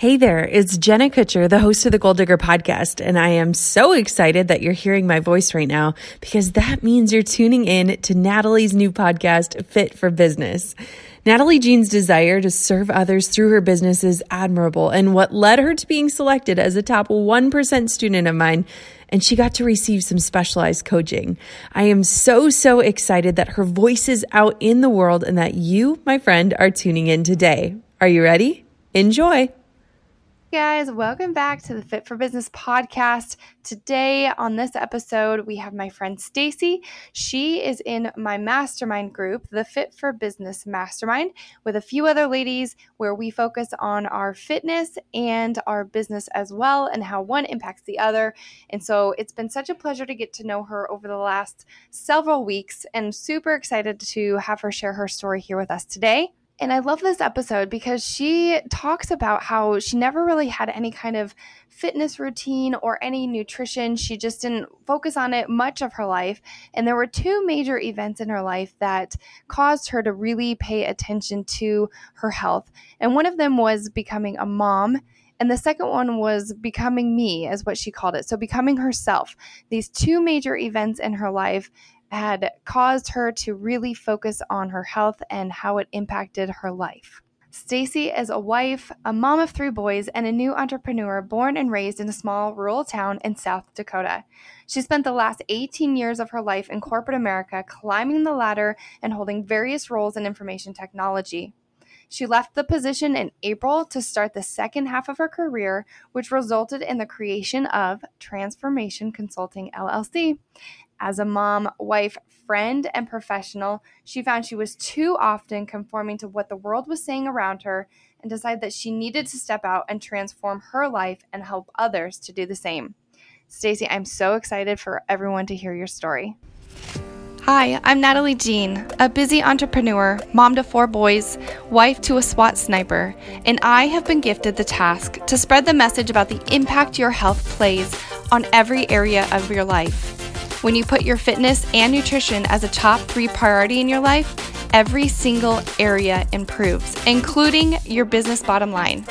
Hey there, it's Jenna Kutcher, the host of the Goal Digger podcast, and I am so excited that you're hearing my voice right now because that means you're tuning in to Natalie's new podcast, Fit for Business. Natalie Jean's desire to serve others through her business is admirable, and what led her to being selected as a top 1% student of mine and she got to receive some specialized coaching. I am so, so excited that her voice is out in the world and that you, my friend, are tuning in today. Are you ready? Enjoy guys, welcome back to the Fit for Business podcast. Today on this episode, we have my friend Stacy. She is in my mastermind group, the Fit for Business Mastermind, with a few other ladies where we focus on our fitness and our business as well and how one impacts the other. And so it's been such a pleasure to get to know her over the last several weeks and super excited to have her share her story here with us today. And I love this episode because she talks about how she never really had any kind of fitness routine or any nutrition. She just didn't focus on it much of her life. And there were two major events in her life that caused her to really pay attention to her health. And one of them was becoming a mom. And the second one was becoming me, as what she called it. So, becoming herself. These two major events in her life had caused her to really focus on her health and how it impacted her life. Stacy is a wife, a mom of three boys, and a new entrepreneur born and raised in a small rural town in South Dakota. She spent the last 18 years of her life in corporate America climbing the ladder and holding various roles in information technology. She left the position in April to start the second half of her career, which resulted in the creation of Transformation Consulting LLC. As a mom, wife, friend, and professional, she found she was too often conforming to what the world was saying around her and decided that she needed to step out and transform her life and help others to do the same. Stacy, I'm so excited for everyone to hear your story. Hi, I'm Natalie Jean, a busy entrepreneur, mom to four boys, wife to a SWAT sniper, and I have been gifted the task to spread the message about the impact your health plays on every area of your life. When you put your fitness and nutrition as a top three priority in your life, every single area improves, including your business bottom line.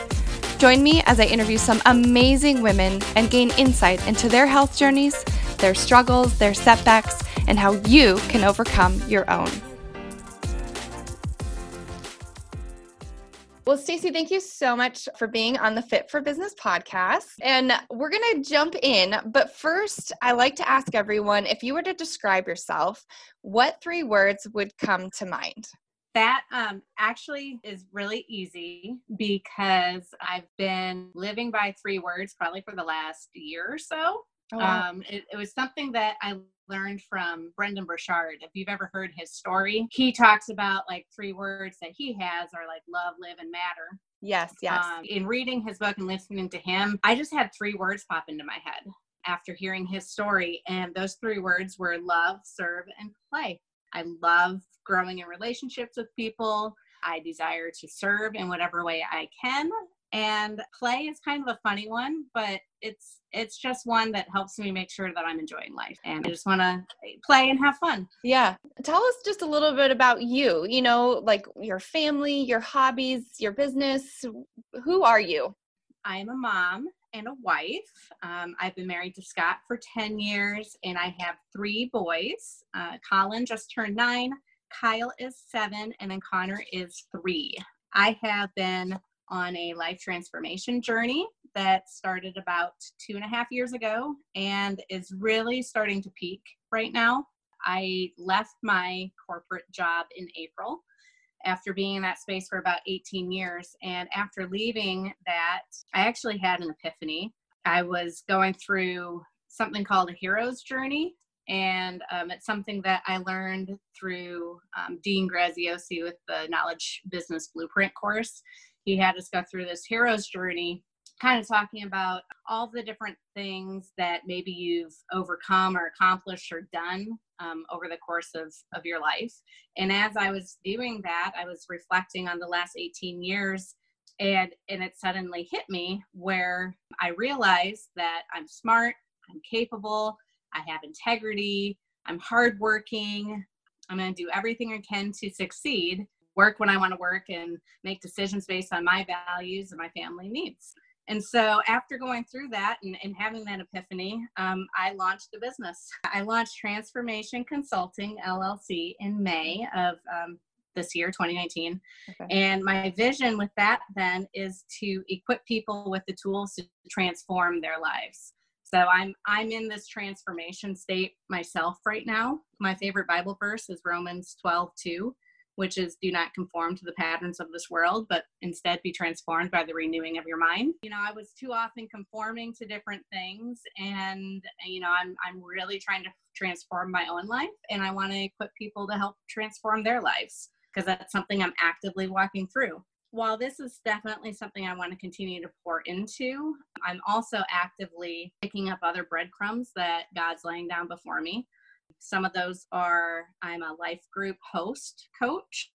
Join me as I interview some amazing women and gain insight into their health journeys, their struggles, their setbacks, and how you can overcome your own. Well, Stacy, thank you so much for being on the Fit for Business podcast. And we're going to jump in. But first, I like to ask everyone if you were to describe yourself, what three words would come to mind? That um, actually is really easy because I've been living by three words probably for the last year or so. Oh, wow. um, it, it was something that I learned from Brendon Burchard. If you've ever heard his story, he talks about like three words that he has are like love, live, and matter. Yes, yes. Um, in reading his book and listening to him, I just had three words pop into my head after hearing his story. And those three words were love, serve, and play. I love growing in relationships with people. I desire to serve in whatever way I can and play is kind of a funny one but it's it's just one that helps me make sure that i'm enjoying life. And i just want to play and have fun. Yeah. Tell us just a little bit about you. You know like your family your hobbies your business. Who are you? I am a mom and a wife. Um, i've been married to scott for 10 years and i have three boys. Uh, colin just turned nine kyle is seven and then connor is three. I have been on a life transformation journey that started about two and a half years ago and is really starting to peak right now. I left my corporate job in April after being in that space for about 18 years. And after leaving that, I actually had an epiphany. I was going through something called a hero's journey. And um, it's something that I learned through um, Dean Graziosi with the Knowledge Business Blueprint course he had us go through this hero's journey kind of talking about all the different things that maybe you've overcome or accomplished or done um, over the course of, of your life. And as I was doing that, I was reflecting on the last 18 years and and it suddenly hit me where I realized that I'm smart, I'm capable, I have integrity, I'm hardworking, I'm going to do everything I can to succeed work when I want to work and make decisions based on my values and my family needs. And so after going through that and, and having that epiphany, um, I launched the business. I launched Transformation Consulting LLC in May of um, this year, 2019. Okay. And my vision with that then is to equip people with the tools to transform their lives. So I'm I'm in this transformation state myself right now. My favorite Bible verse is Romans 12, 2 which is do not conform to the patterns of this world, but instead be transformed by the renewing of your mind. You know, I was too often conforming to different things and you know, I'm I'm really trying to transform my own life and I want to equip people to help transform their lives because that's something I'm actively walking through. While this is definitely something I want to continue to pour into, I'm also actively picking up other breadcrumbs that God's laying down before me. Some of those are I'm a life group host coach,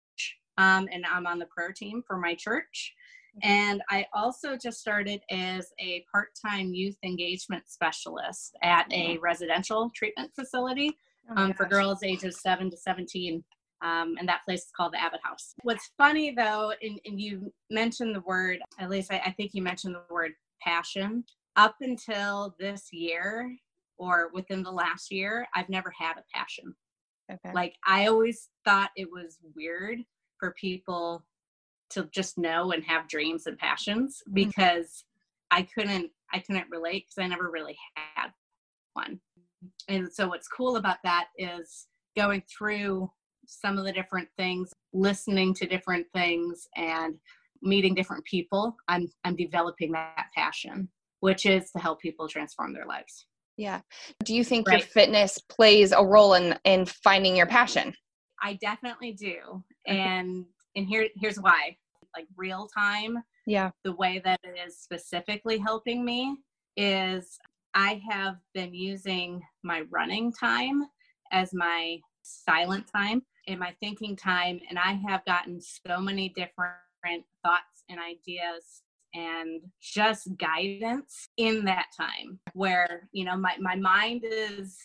um, and I'm on the prayer team for my church. And I also just started as a part time youth engagement specialist at a residential treatment facility oh um, for girls ages 7 to 17. Um, and that place is called the Abbott House. What's funny though, and, and you mentioned the word, at least I, I think you mentioned the word passion. Up until this year, or within the last year, I've never had a passion. Okay. Like I always thought it was weird for people to just know and have dreams and passions mm-hmm. because mm-hmm. I couldn't I couldn't relate because I never really had one. And so what's cool about that is going through some of the different things, listening to different things and meeting different people, I'm I'm developing that passion, which is to help people transform their lives. Yeah. Do you think right. your fitness plays a role in in finding your passion? I definitely do. Mm-hmm. And and here here's why. Like real time. Yeah. The way that it is specifically helping me is I have been using my running time as my silent time and my thinking time and I have gotten so many different thoughts and ideas and just guidance in that time where you know my, my mind is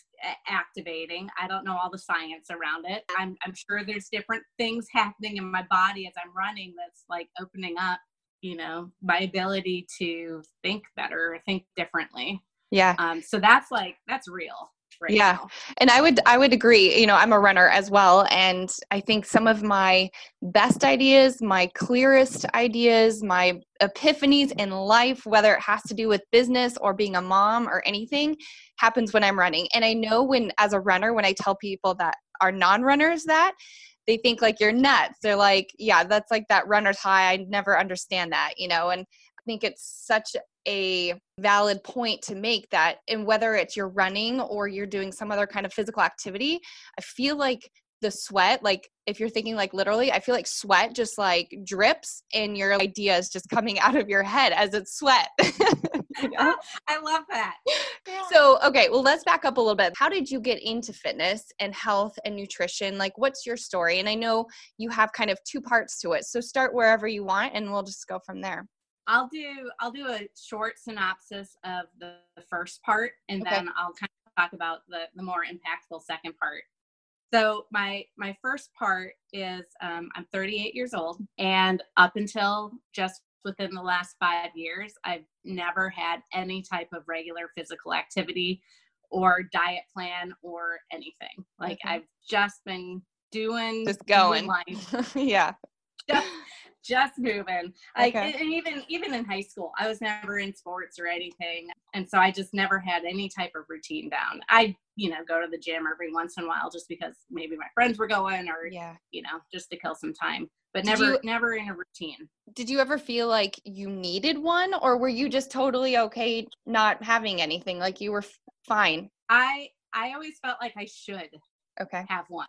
activating. I don't know all the science around it. I'm, I'm sure there's different things happening in my body as i'm running that's like opening up you know my ability to think better think differently. Yeah. Um so that's like that's real right yeah now. and i would i would agree you know i'm a runner as well and i think some of my best ideas my clearest ideas my epiphanies in life whether it has to do with business or being a mom or anything happens when i'm running. And i know when as a runner when i tell people that are non-runners that they think like you're nuts. They're like yeah that's like that runner's high. I never understand that you know and think it's such a valid point to make that and whether it's you're running or you're doing some other kind of physical activity i feel like the sweat like if you're thinking like literally i feel like sweat just like drips and your ideas just coming out of your head as it's sweat. I love that. Yeah. so okay well let's back up a little bit. How did you get into fitness and health and nutrition? Like what's your story? And i know you have kind of two parts to it. So start wherever you want and we'll just go from there I'll do I'll do a short synopsis of the, the first part, and okay. then I'll kind of talk about the the more impactful second part. So my my first part is um, I'm 38 years old, and up until just within the last five years, I've never had any type of regular physical activity or diet plan or anything. Like okay. I've just been doing just going. life. yeah. Just, just moving. Like okay. and even even in high school, I was never in sports or anything, and so I just never had any type of routine down. I you know go to the gym every once in a while just because maybe my friends were going or yeah. you know just to kill some time. But did never you, never in a routine. Did you ever feel like you needed one or were you just totally okay not having anything? Like you were fine. I i always felt like i should okay. have one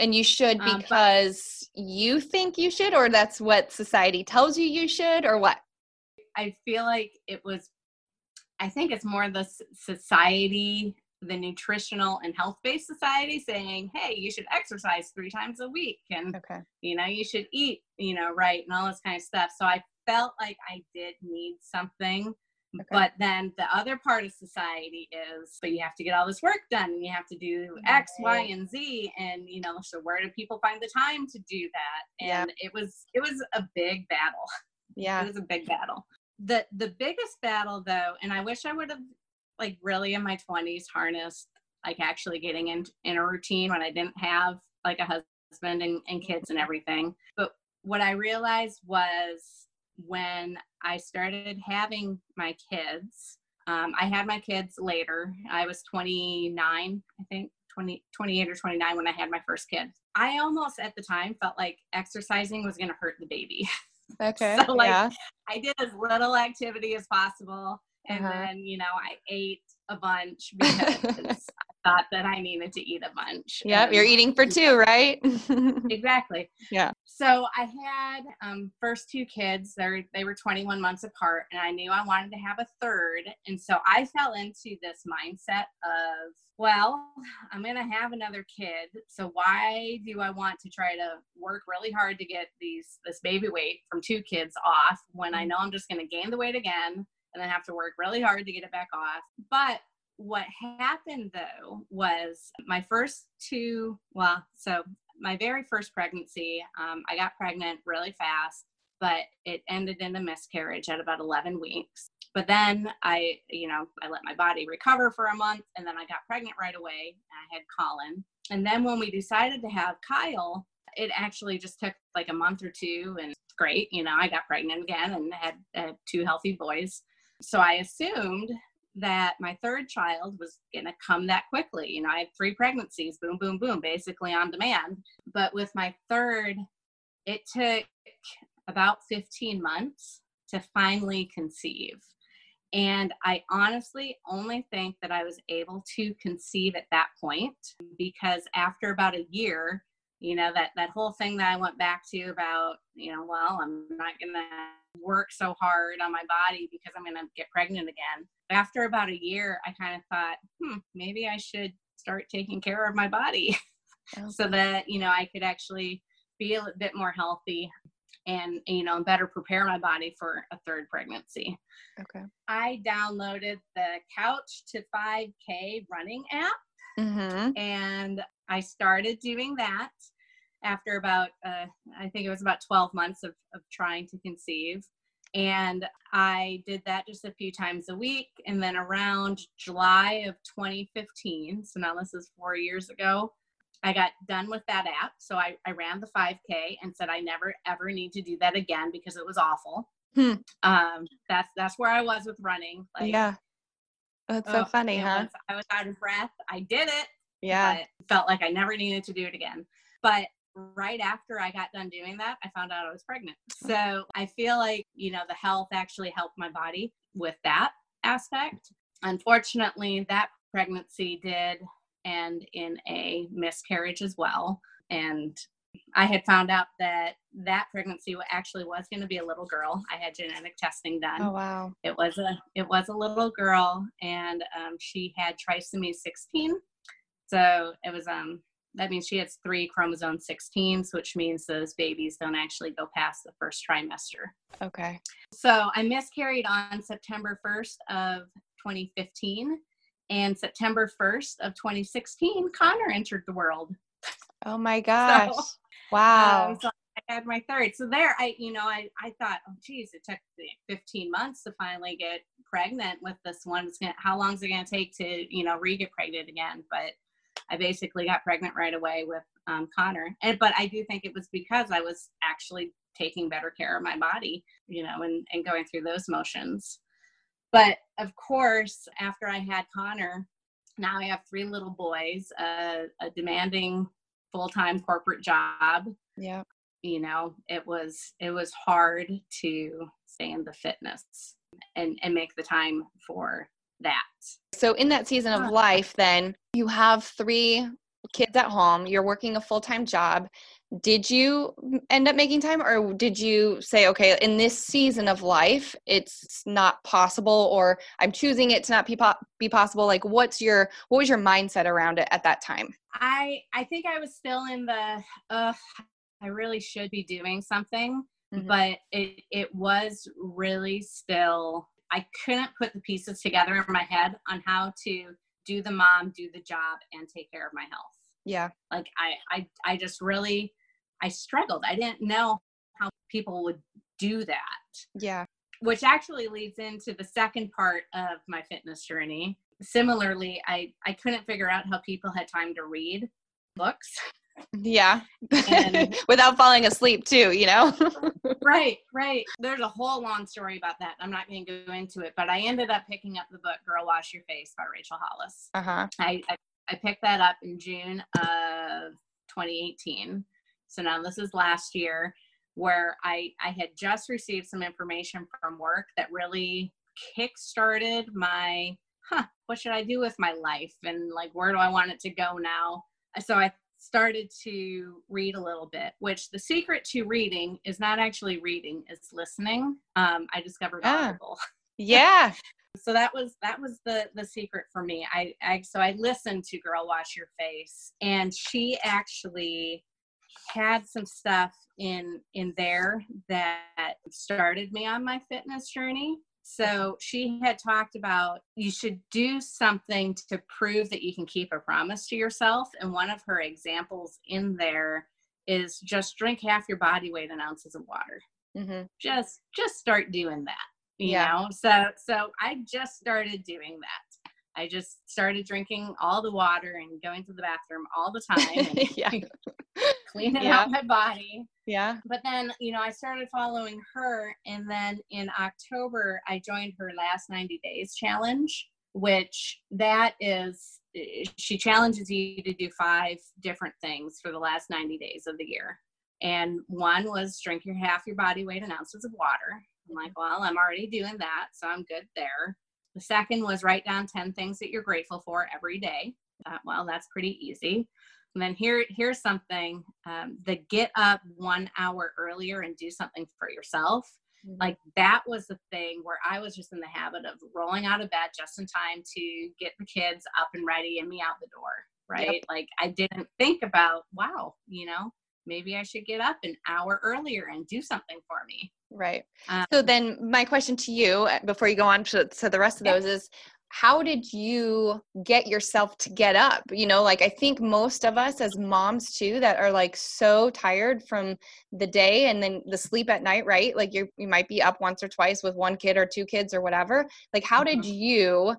and you should because um, you think you should, or that's what society tells you you should, or what? I feel like it was, I think it's more the society, the nutritional and health based society saying, hey, you should exercise three times a week and, okay. you know, you should eat, you know, right and all this kind of stuff. So I felt like I did need something Okay. But then the other part of society is, but you have to get all this work done and you have to do X, Y, and Z. And, you know, so where do people find the time to do that? And yeah. it was, it was a big battle. Yeah. It was a big battle. The, the biggest battle though, and I wish I would have like really in my 20s harnessed like actually getting in, in a routine when I didn't have like a husband and, and kids and everything. But what I realized was when I started having my kids, um, I had my kids later. I was 29, I think, 20, 28 or 29 when I had my first kid. I almost at the time felt like exercising was going to hurt the baby. Okay. so, like, yeah. I did as little activity as possible. And uh-huh. then, you know, I ate a bunch because thought that I needed to eat a bunch. Yeah, you're eating for two, right? exactly. Yeah. So I had um, first two kids. They they were 21 months apart, and I knew I wanted to have a third. And so I fell into this mindset of, well, I'm gonna have another kid. So why do I want to try to work really hard to get these this baby weight from two kids off when I mm. know I'm just gonna gain the weight again? and then have to work really hard to get it back off. But what happened though was my first two, well, so my very first pregnancy, um, I got pregnant really fast, but it ended in a miscarriage at about 11 weeks. But then I, you know, I let my body recover for a month and then I got pregnant right away. I had Colin. And then when we decided to have Kyle, it actually just took like a month or two and great. You know, I got pregnant again and had, had two healthy boys. So I assumed that my third child was going to come that quickly. You know, I had three pregnancies, boom, boom, boom, basically on demand. But with my third, it took about 15 months to finally conceive. And I honestly only think that I was able to conceive at that point because after about a year, you know, that, that whole thing that I went back to about, you know, well, I'm not going to work so hard on my body because I'm going to get pregnant again. After about a year, I kind of thought, hmm, maybe I should start taking care of my body okay. so that, you know, I could actually be a bit more healthy and, you know, better prepare my body for a third pregnancy. Okay. I downloaded the Couch to 5K running app mm-hmm. and I started doing that after about uh, i think it was about 12 months of, of trying to conceive. And i did that just a few times a week. And then around july of 2015 so now this is four years ago i got done with that app. So i, I ran the 5k and said i never ever need to do that again because it was awful. Hmm. um, that's that's where i was with running like, yeah. That's so oh, funny huh? was, i was out of breath. I did it yeah. felt like i never needed to do it again. But right after I got done doing that, I found out I was pregnant. Oh. So I feel like, you know, the health actually helped my body with that aspect. Unfortunately, that pregnancy did end in a miscarriage as well. And I had found out that that pregnancy actually was going to be a little girl. I had genetic testing done. Oh wow! It was a it was a little girl, and um, she had trisomy 16. So it was um that means she has three chromosome 16s, which means those babies don't actually go past the first trimester. Okay. So I miscarried on September 1st of 2015. And September 1st of 2016, Connor entered the world. Oh my gosh. So, wow. Um, so I had my third. So there, I, you know, I, I thought, oh, geez, it took 15 months to finally get pregnant with this one. It's gonna, how long is it going to take to, you know, re-get pregnant again? But I basically got pregnant right away with um, Connor. And but I do think it was because I was actually taking better care of my body, you know, and, and going through those motions. But of course, after I had Connor, now I have three little boys, uh, a demanding full-time corporate job. Yeah. You know, it was it was hard to stay in the fitness and and make the time for that. So, in that season of life, then you have three kids at home, you're working a full time job. Did you end up making time, or did you say, okay, in this season of life, it's not possible, or I'm choosing it to not be, po- be possible? Like, what's your what was your mindset around it at that time? I I think I was still in the uh, I really should be doing something, mm-hmm. but it it was really still I couldn't put the pieces together in my head on how to do the mom, do the job, and take care of my health. Yeah. Like I, I, I just really, I struggled. I didn't know how people would do that. Yeah. Which actually leads into the second part of my fitness journey. Similarly, I, I couldn't figure out how people had time to read books. Yeah. And- Without falling asleep too, you know? right, right. There's a whole long story about that. I'm not going to go into it, but I ended up picking up the book "Girl Wash Your Face" by Rachel Hollis. uh-huh. I, I I picked that up in June of 2018. So now this is last year, where I I had just received some information from work that really kick-started my huh. What should I do with my life, and like where do I want it to go now? So I started to read a little bit which the secret to reading is not actually reading it's listening um, i discovered Ah. audible Yeah. so that was that was the the secret for me I, I so i listened to girl wash your face and she actually had some stuff in in there that started me on my fitness journey so she had talked about you should do something to prove that you can keep a promise to yourself and one of her examples in there is just drink half your body weight in ounces of water Mm-hmm. just just start doing that you Yeah. know so so i just started doing that i just started drinking all the water and going to the bathroom all the time and yeah. cleaning Yeah. out my body Yeah. but then you know i started following her and then in october i joined her last 90 days challenge which that is eh, she challenges you to do five different things for the last 90 days of the year. And one was drink your half your body weight in ounces of water. I'm like well i'm already doing that so i'm good there. The second was write down 10 things that you're grateful for every day. Uh, well that's pretty easy and then here, here's something: um, the get up one hour earlier and do something for yourself. Like that was the thing where I was just in the habit of rolling out of bed just in time to get the kids up and ready and me out the door. Right? Like I didn't think about, wow, you know, maybe I should get up an hour earlier and do something for me. Right. Um, so then my question to you uh, before you go on to, to the rest of Yeah. those is how did you get yourself to get up? You know, like I think most of us as moms too that are like so tired from the day and then the sleep at night, right? Like you you might be up once or twice with one kid or two kids or whatever. Like how did Mhm. you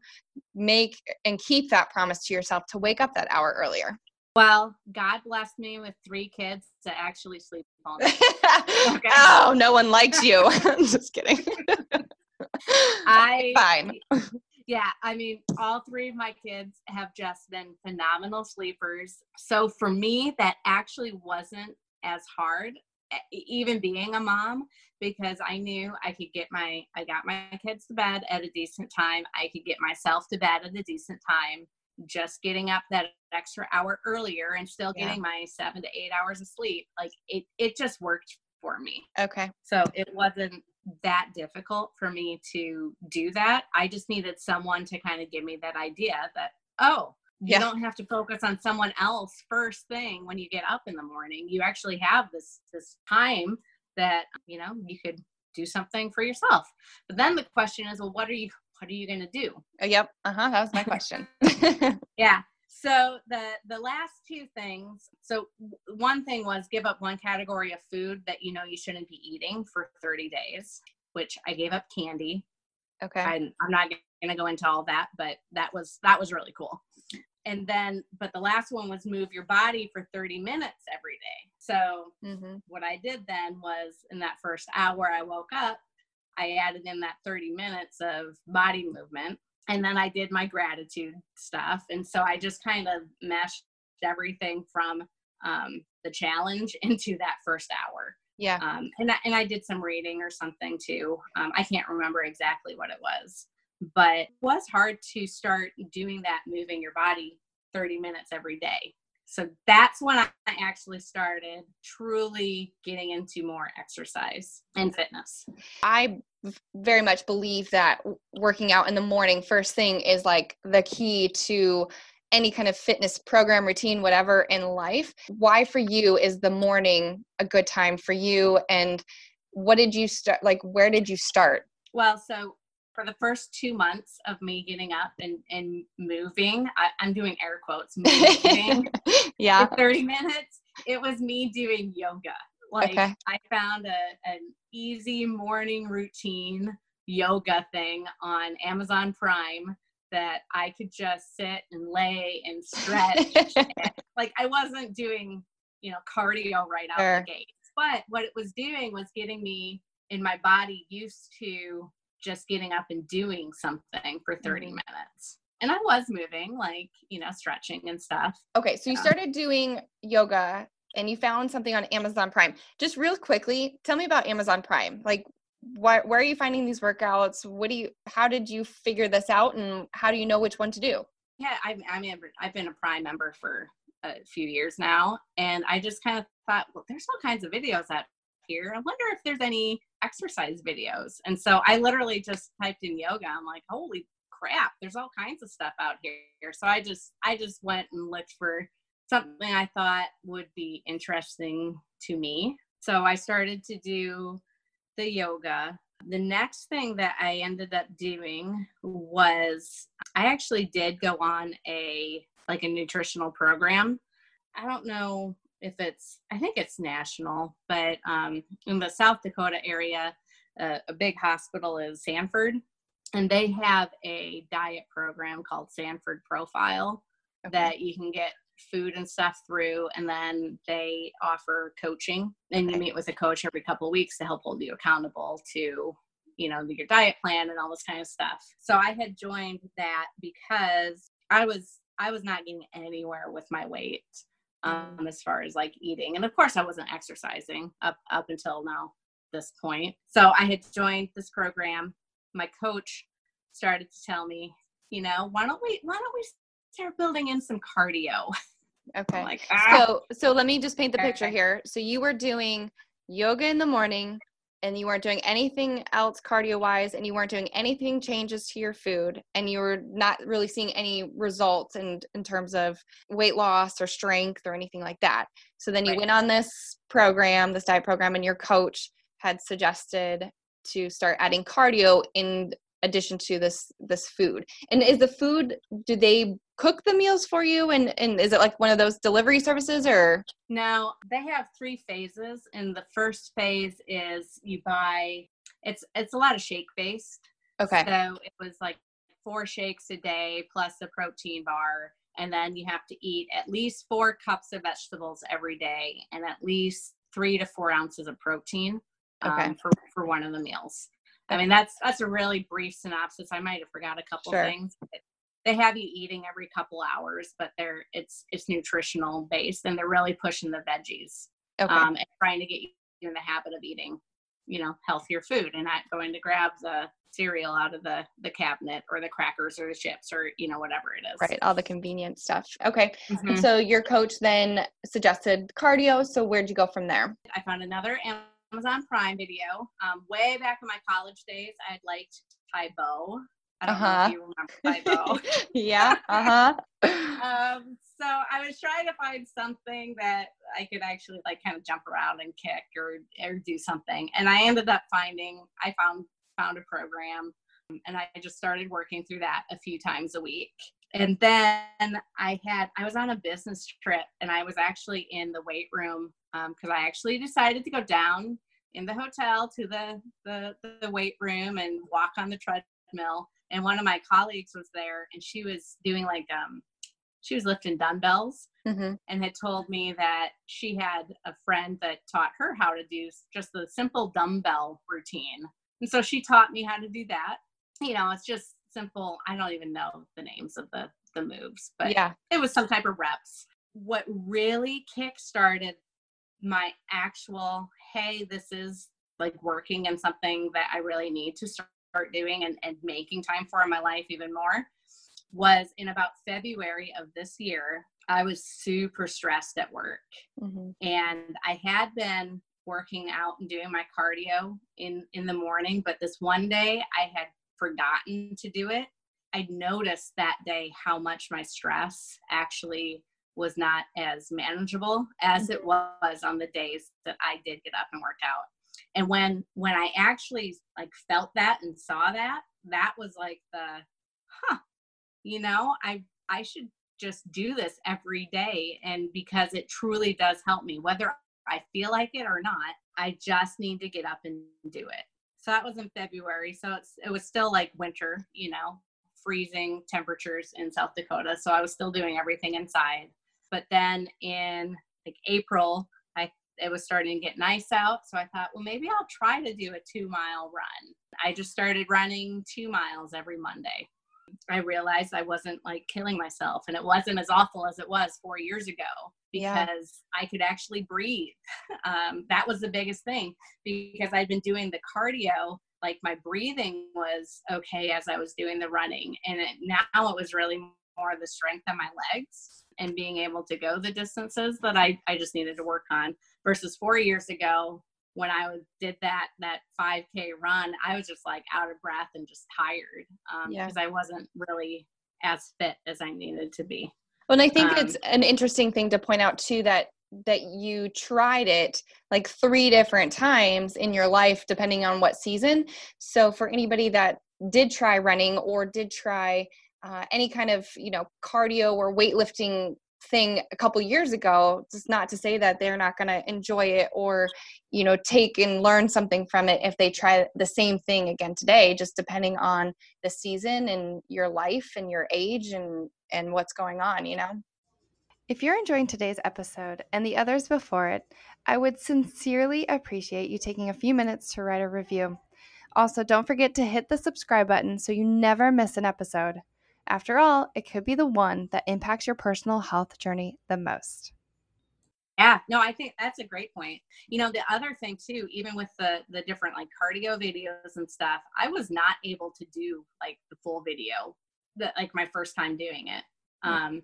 make and keep that promise to yourself to wake up that hour earlier? Well, God blessed me with three kids to actually sleep all night. Okay. Oh, no one likes you. I'm just kidding. I Fine. Yeah, I mean, all three of my kids have just been phenomenal sleepers. So for me, that actually wasn't as hard, even being a mom, because I knew I could get my I got my kids to bed at a decent time. I could get myself to bed at a decent time. Just getting up that extra hour earlier and still Yeah. getting my seven to eight hours of sleep, like it, it just worked for me. Okay. So it wasn't that difficult for me to do that. I just needed someone to kind of give me that idea that, oh, you Yeah. don't have to focus on someone else first thing when you get up in the morning. You actually have this this time that, you know, you could do something for yourself. But then the question is, well, what are you what are you gonna do? Oh, yep. Uh huh. That was my question. Yeah. So the the last two things. So one thing was give up one category of food that you know you shouldn't be eating for 30 days, which I gave up candy. okay. I, I'm not going to go into all that, but that was that was really cool. And then, but the last one was move your body for 30 minutes every day. So hmm what I did then was in that first hour I woke up, I added in that 30 minutes of body movement. And then I did my gratitude stuff. And so I just kind of meshed everything from um, the challenge into that first hour. Yeah. Um, and, I, and I did some reading or something too. Um, I can't remember exactly what it was, but it was hard to start doing that, moving your body 30 minutes every day. So that's when I actually started truly getting into more exercise and fitness. I very much believe that working out in the morning first thing is like the key to any kind of fitness program, routine, whatever in life. Why for you is the morning a good time for you? And what did you start? Like, where did you start? Well, so for the first two months of me getting up and, and moving, I, am doing air quotes, moving yeah. 30 minutes, it was me doing yoga. Like okay. I found a, an easy morning routine yoga thing on Amazon Prime that I could just sit and lay and stretch. and, like I wasn't doing, you know, cardio right out sure. the gate. But what it was doing was getting me in my body used to just getting up and doing something for 30 mm-hmm. minutes. And I was moving, like, you know, stretching and stuff. Okay. So you started doing yoga and you found something on Amazon Prime. Just real quickly, tell me about Amazon Prime. Like, why, where are you finding these workouts? What do you, how did you figure this out and how do you know which one to do? Yeah, I, I mean, I've been a Prime member for a few years now. And I just kind of thought, well, there's all kinds of videos out here. I wonder if there's any exercise videos. And so I literally just typed in yoga. I'm like, holy crap, there's all kinds of stuff out here. So I just I just went and looked for something I thought would be interesting to me. So I started to do the yoga. The next thing that I ended up doing was I actually did go on a like a nutritional program. I don't know if it's i think it's national but um, in the south dakota area uh, a big hospital is sanford and they have a diet program called sanford profile okay. that you can get food and stuff through and then they offer coaching and you meet with a coach every couple of weeks to help hold you accountable to you know your diet plan and all this kind of stuff. So i had joined that because i was i was not getting anywhere with my weight um, as far as like eating. And of course, I wasn't exercising up up until now this point. So I had joined this program. My coach started to tell me, you know, why don't we why don't we start building in some cardio? Okay. Like, ah. So so let me just paint the picture here. So you were doing yoga in the morning, and you weren't doing anything else cardio wise and you weren't doing anything changes to your food and you were not really seeing any results in, in terms of weight loss or strength or anything like that so then you right. went on this program this diet program and your coach had suggested to start adding cardio in addition to this this food and is the food do they cook the meals for you and and is it like one of those delivery services or no they have three phases and the first phase is you buy it's it's a lot of shake based okay so it was like four shakes a day plus a protein bar and then you have to eat at least four cups of vegetables every day and at least three to four ounces of protein okay. um, for, for one of the meals I mean, that's that's a really brief synopsis. I might have forgot a couple sure. things. They have you eating every couple hours, but they're it's it's nutritional based, and they're really pushing the veggies okay. um, and trying to get you in the habit of eating, you know, healthier food and not going to grab the cereal out of the the cabinet or the crackers or the chips or you know whatever it is right all the convenient stuff okay mm-hmm. so your coach then suggested cardio so where'd you go from there i found another Amazon Prime video. Um, way back in my college days, I'd liked Tae Bo. I don't uh-huh. know if you remember Bo. yeah. Uh huh. um, so I was trying to find something that I could actually like kind of jump around and kick or or do something, and I ended up finding. I found found a program, and I just started working through that a few times a week. And then I had I was on a business trip, and I was actually in the weight room because um, I actually decided to go down in the hotel to the, the, the weight room and walk on the treadmill. And one of my colleagues was there, and she was doing like um, she was lifting dumbbells mm-hmm. and had told me that she had a friend that taught her how to do just the simple dumbbell routine. And so she taught me how to do that. You know, it's just simple. I don't even know the names of the the moves, but yeah, it was some type of reps. What really kick started my actual hey this is like working and something that i really need to start doing and, and making time for in my life even more was in about february of this year i was super stressed at work mm-hmm. and i had been working out and doing my cardio in in the morning but this one day i had forgotten to do it i noticed that day how much my stress actually was not as manageable as it was on the days that I did get up and work out. And when when i actually like felt that and saw that that was like the huh you know i i should just do this every day. And because it truly does help me whether i feel like it or not i just need to get up and do it. So that was in february. So it's it was still like winter you know freezing temperatures in south dakota. So i was still doing everything inside. But then in like april it was starting to get nice out. So I thought, well, maybe I'll try to do a two mile run. I just started running two miles every Monday. I realized I wasn't like killing myself and it wasn't as awful as it was four years ago because yeah. I could actually breathe. Um, that was the biggest thing because I'd been doing the cardio, like my breathing was okay as I was doing the running. And it, now it was really more the strength of my legs and being able to go the distances that I, I just needed to work on versus four years ago when I did that that 5K run, I was just like out of breath and just tired because um, I wasn't really as fit as I needed to be. Well, and I think um, it's an interesting thing to point out too that that you tried it like three different times in your life depending on what season. So for anybody that did try running or did try uh, any kind of you know cardio or weightlifting thing a couple years ago just not to say that they're not going to enjoy it or you know take and learn something from it if they try the same thing again today just depending on the season and your life and your age and and what's going on you know? If you're enjoying today's episode and the others before it i would sincerely appreciate you taking a few minutes to write a review. Also don't forget to hit the subscribe button so you never miss an episode after all, it could be the one that impacts your personal health journey the most. Yeah, no, I think that's a great point. You know, the other thing too, even with the the different like cardio videos and stuff, I was not able to do like the full video that like my first time doing it. Um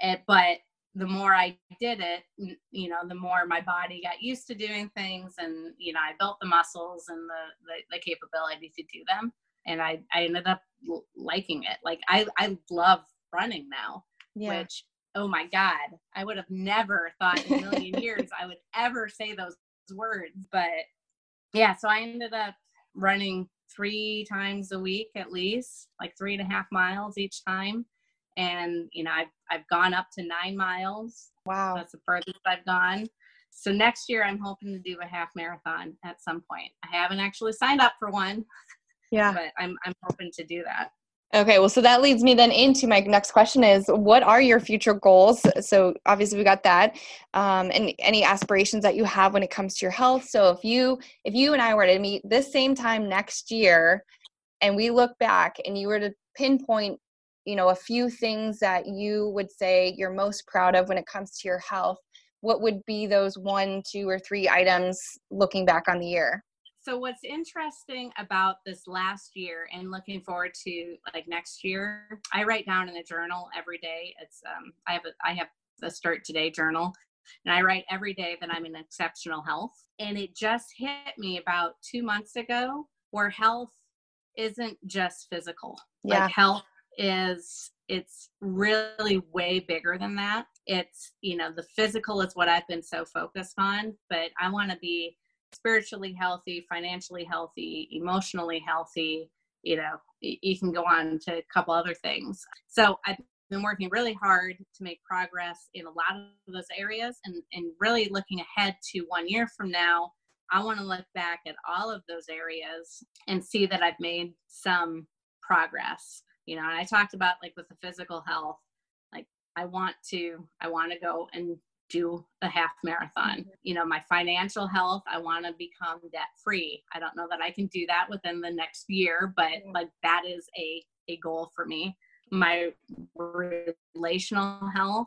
it, but the more I did it, you know, the more my body got used to doing things and you know, I built the muscles and the the, the capability to do them and I, I ended up liking it. Like I, I love running now, yeah. which, oh my God, I would have never thought in a million years I would ever say those words. But yeah, so I ended up running three times a week at least, like three and a half miles each time. And, you know, I've, I've gone up to nine miles. Wow. That's the furthest I've gone. So next year I'm hoping to do a half marathon at some point. I haven't actually signed up for one yeah. But I'm I'm hoping to do that. Okay, well, so that leads me then into my next question is what are your future goals? So, obviously, we got that, um, and any aspirations that you have when it comes to your health. So, if you if you and I were to meet this same time next year, and we look back, and you were to pinpoint, you know, a few things that you would say you're most proud of when it comes to your health, what would be those one, two, or three items looking back on the year? So what's interesting about this last year and looking forward to like next year i write down in a journal every day. It's um i have a i have the start today journal and i write every day that i'm in exceptional health. And it just hit me about two months ago where health isn't just physical. Yeah. like health is it's really way bigger than that. It's you know the physical is what i've been so focused on but i want to be spiritually healthy, financially healthy, emotionally healthy, you know, you can go on to a couple other things. So I've been working really hard to make progress in a lot of those areas and, and really looking ahead to one year from now. I want to look back at all of those areas and see that I've made some progress. You know, and I talked about like with the physical health, like I want to, I want to go and do a half marathon. Mm-hmm. You know, my financial health, I want to become debt free. I don't know that I can do that within the next year, but mm-hmm. like that is a a goal for me. My relational health,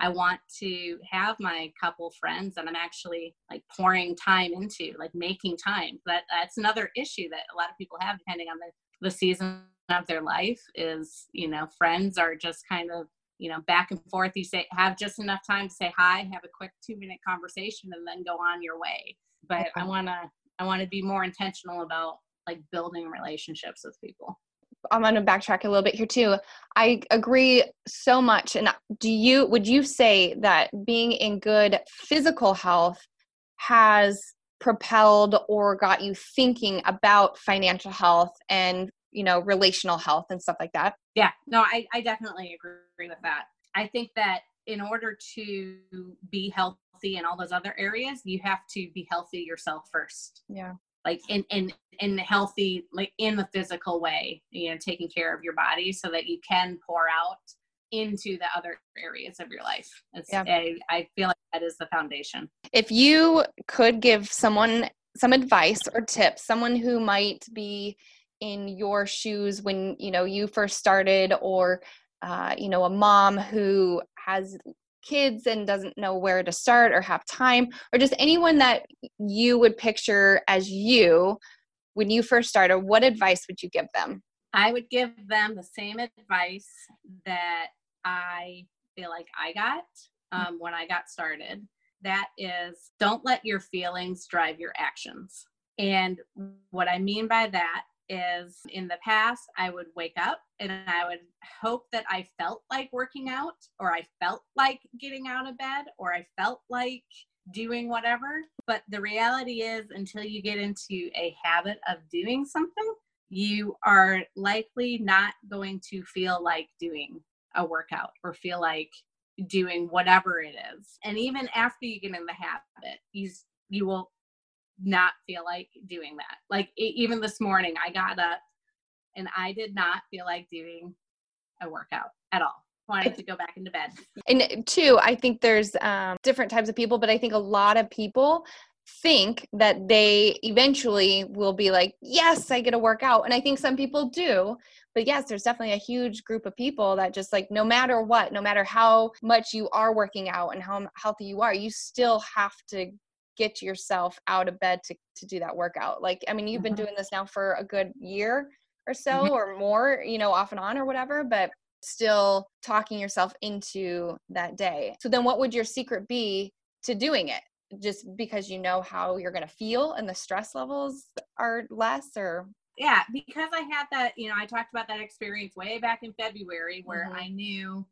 I want to have my couple friends that I'm actually like pouring time into, like making time. That that's another issue that a lot of people have depending on the the season of their life is, you know, friends are just kind of you know back and forth you say have just enough time to say hi have a quick two minute conversation and then go on your way. But okay. i want to i want to be more intentional about like building relationships with people. I'm going to backtrack a little bit here too. I agree so much and do you would you say that being in good physical health has propelled or got you thinking about financial health and you know relational health and stuff like that. Yeah no i, I definitely agree with that. I think that in order to be healthy in all those other areas you have to be healthy yourself first. Yeah. Like in in in the healthy like in the physical way you know taking care of your body so that you can pour out into the other areas of your life. It's, yeah. I, I feel like that is the foundation. If you could give someone some advice or tips someone who might be in your shoes when you know you first started or uh, you know a mom who has kids and doesn't know where to start or have time, or just anyone that you would picture as you when you first started, what advice would you give them? I would give them the same advice that I feel like I got mm. um, when I got started. That is, don't let your feelings drive your actions. And what I mean by that is in the past, I would wake up and I would hope that I felt like working out or I felt like getting out of bed or I felt like doing whatever. But the reality is, until you get into a habit of doing something, you are likely not going to feel like doing a workout or feel like doing whatever it is. And even after you get in the habit, you you will not feel like doing that. Like even this morning, I got up and I did not feel like doing a workout at all. Wanted to go back into bed. And two, I think there's um, different types of people, but I think a lot of people think that they eventually will be like, yes, I get to work out. And I think some people do. But yes, there's definitely a huge group of people that just like, no matter what, no matter how much you are working out and how healthy you are, you still have to get yourself out of bed to, to do that workout like i mean you've been mm-hmm. doing this now for a good year or so mm-hmm. or more you know off and on or whatever but still talking yourself into that day so then what would your secret be to doing it just because you know how you're going to feel and the stress levels are less or yeah because i had that you know i talked about that experience way back in february where mm-hmm. i knew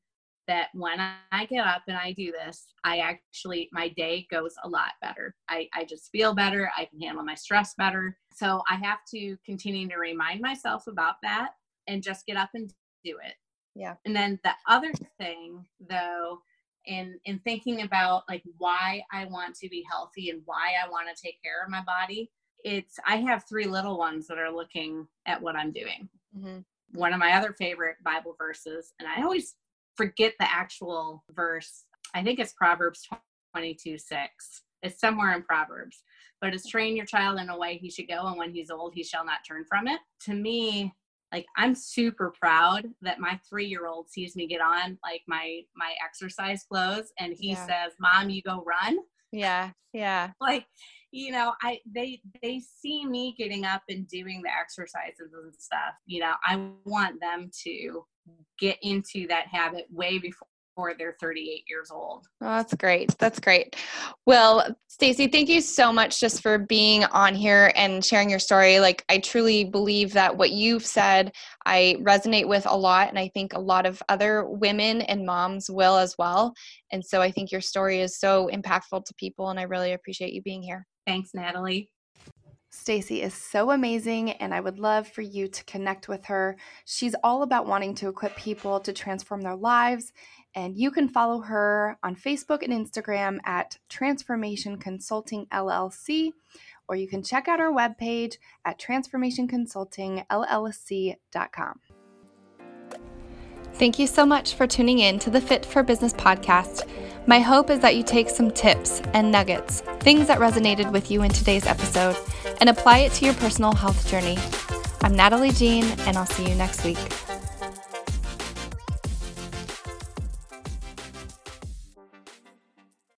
that when I get up and I do this, I actually, my day goes a lot better. I, I just feel better. I can handle my stress better. So I have to continue to remind myself about that and just get up and do it. Yeah. And then the other thing, though, in in thinking about like why I want to be healthy and why I want to take care of my body, it's I have three little ones that are looking at what I'm doing. Mm-hmm. One of my other favorite Bible verses, and I always forget the actual verse. I think it's Proverbs 22 6. It's somewhere in Proverbs, but it's train your child in a way he should go, and when he's old, he shall not turn from it. To me, like I'm super proud that my three year old sees me get on like my my exercise clothes and he yeah. says, Mom, you go run. Yeah. Yeah. Like, you know, I they they see me getting up and doing the exercises and stuff. You know, I want them to get into that habit way before they're 38 years old. Oh, that's great. That's great. Well, Stacy, thank you so much just for being on here and sharing your story. Like I truly believe that what you've said I resonate with a lot and I think a lot of other women and moms will as well. And so I think your story is so impactful to people and I really appreciate you being here. Thanks, Natalie. Stacy is so amazing, and I would love for you to connect with her. She's all about wanting to equip people to transform their lives, and you can follow her on Facebook and Instagram at Transformation Consulting LLC, or you can check out our webpage at transformationconsultingllc.com. Thank you so much for tuning in to the Fit for Business podcast. My hope is that you take some tips and nuggets, things that resonated with you in today's episode, and apply it to your personal health journey. I'm Natalie Jean, and I'll see you next week.